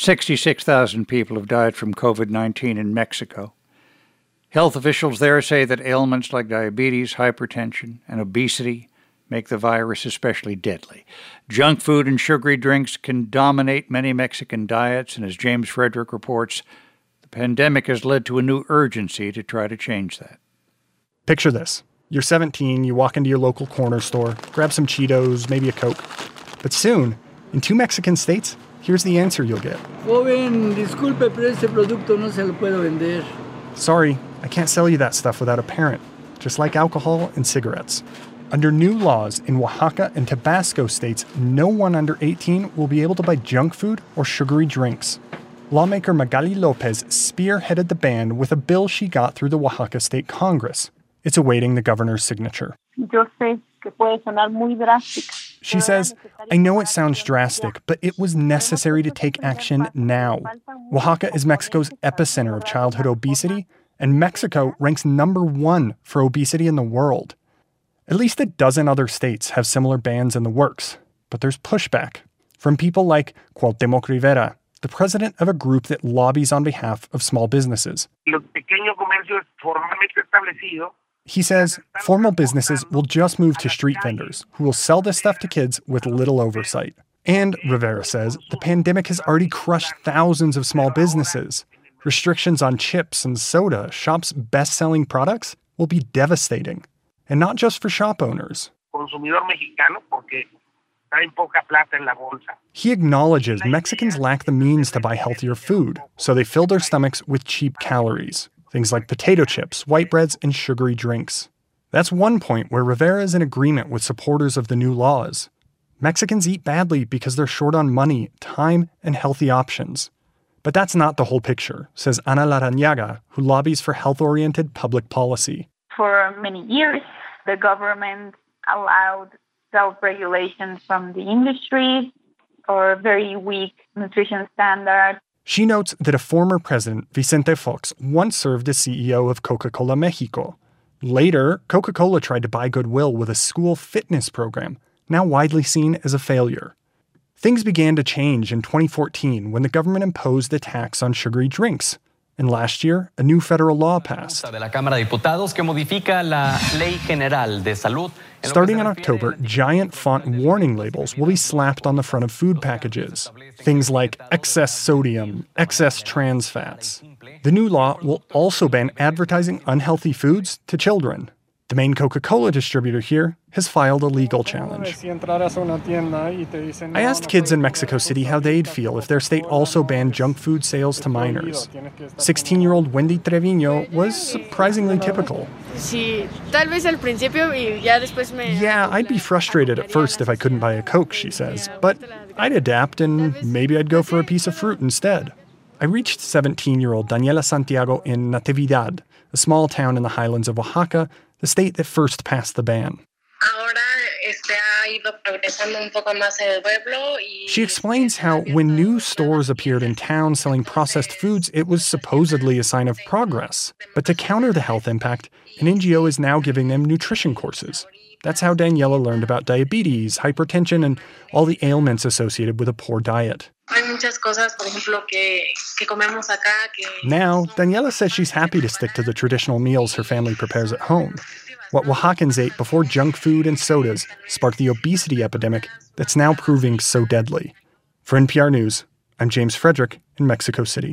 66,000 people have died from COVID 19 in Mexico. Health officials there say that ailments like diabetes, hypertension, and obesity make the virus especially deadly. Junk food and sugary drinks can dominate many Mexican diets, and as James Frederick reports, the pandemic has led to a new urgency to try to change that. Picture this you're 17, you walk into your local corner store, grab some Cheetos, maybe a Coke. But soon, in two Mexican states, here's the answer you'll get Joven, disculpe, pero este producto no se lo puedo vender. Sorry, I can't sell you that stuff without a parent, just like alcohol and cigarettes. Under new laws in Oaxaca and Tabasco states, no one under 18 will be able to buy junk food or sugary drinks. Lawmaker Magali Lopez spearheaded the ban with a bill she got through the Oaxaca State Congress. It's awaiting the governor's signature. She says, I know it sounds drastic, but it was necessary to take action now. Oaxaca is Mexico's epicenter of childhood obesity, and Mexico ranks number one for obesity in the world. At least a dozen other states have similar bans in the works, but there's pushback from people like Cuauhtemoc Rivera, the president of a group that lobbies on behalf of small businesses. He says formal businesses will just move to street vendors who will sell this stuff to kids with little oversight. And Rivera says the pandemic has already crushed thousands of small businesses. Restrictions on chips and soda, shops' best selling products, will be devastating. And not just for shop owners. He acknowledges Mexicans lack the means to buy healthier food, so they fill their stomachs with cheap calories, things like potato chips, white breads, and sugary drinks. That's one point where Rivera is in agreement with supporters of the new laws. Mexicans eat badly because they're short on money, time, and healthy options. But that's not the whole picture, says Ana Larrañaga, who lobbies for health oriented public policy. For many years, the government allowed self regulation from the industry or very weak nutrition standards. She notes that a former president, Vicente Fox, once served as CEO of Coca Cola Mexico. Later, Coca Cola tried to buy goodwill with a school fitness program, now widely seen as a failure. Things began to change in 2014 when the government imposed a tax on sugary drinks. And last year, a new federal law passed. Starting in October, giant font warning labels will be slapped on the front of food packages. Things like excess sodium, excess trans fats. The new law will also ban advertising unhealthy foods to children. The main Coca Cola distributor here has filed a legal challenge. I asked kids in Mexico City how they'd feel if their state also banned junk food sales to minors. 16 year old Wendy Trevino was surprisingly typical. Yeah, I'd be frustrated at first if I couldn't buy a Coke, she says, but I'd adapt and maybe I'd go for a piece of fruit instead. I reached 17 year old Daniela Santiago in Natividad, a small town in the highlands of Oaxaca the state that first passed the ban. She explains how when new stores appeared in town selling processed foods, it was supposedly a sign of progress. But to counter the health impact, an NGO is now giving them nutrition courses. That's how Daniela learned about diabetes, hypertension, and all the ailments associated with a poor diet. Now, Daniela says she's happy to stick to the traditional meals her family prepares at home. What Oaxacans ate before junk food and sodas sparked the obesity epidemic that's now proving so deadly. For NPR News, I'm James Frederick in Mexico City.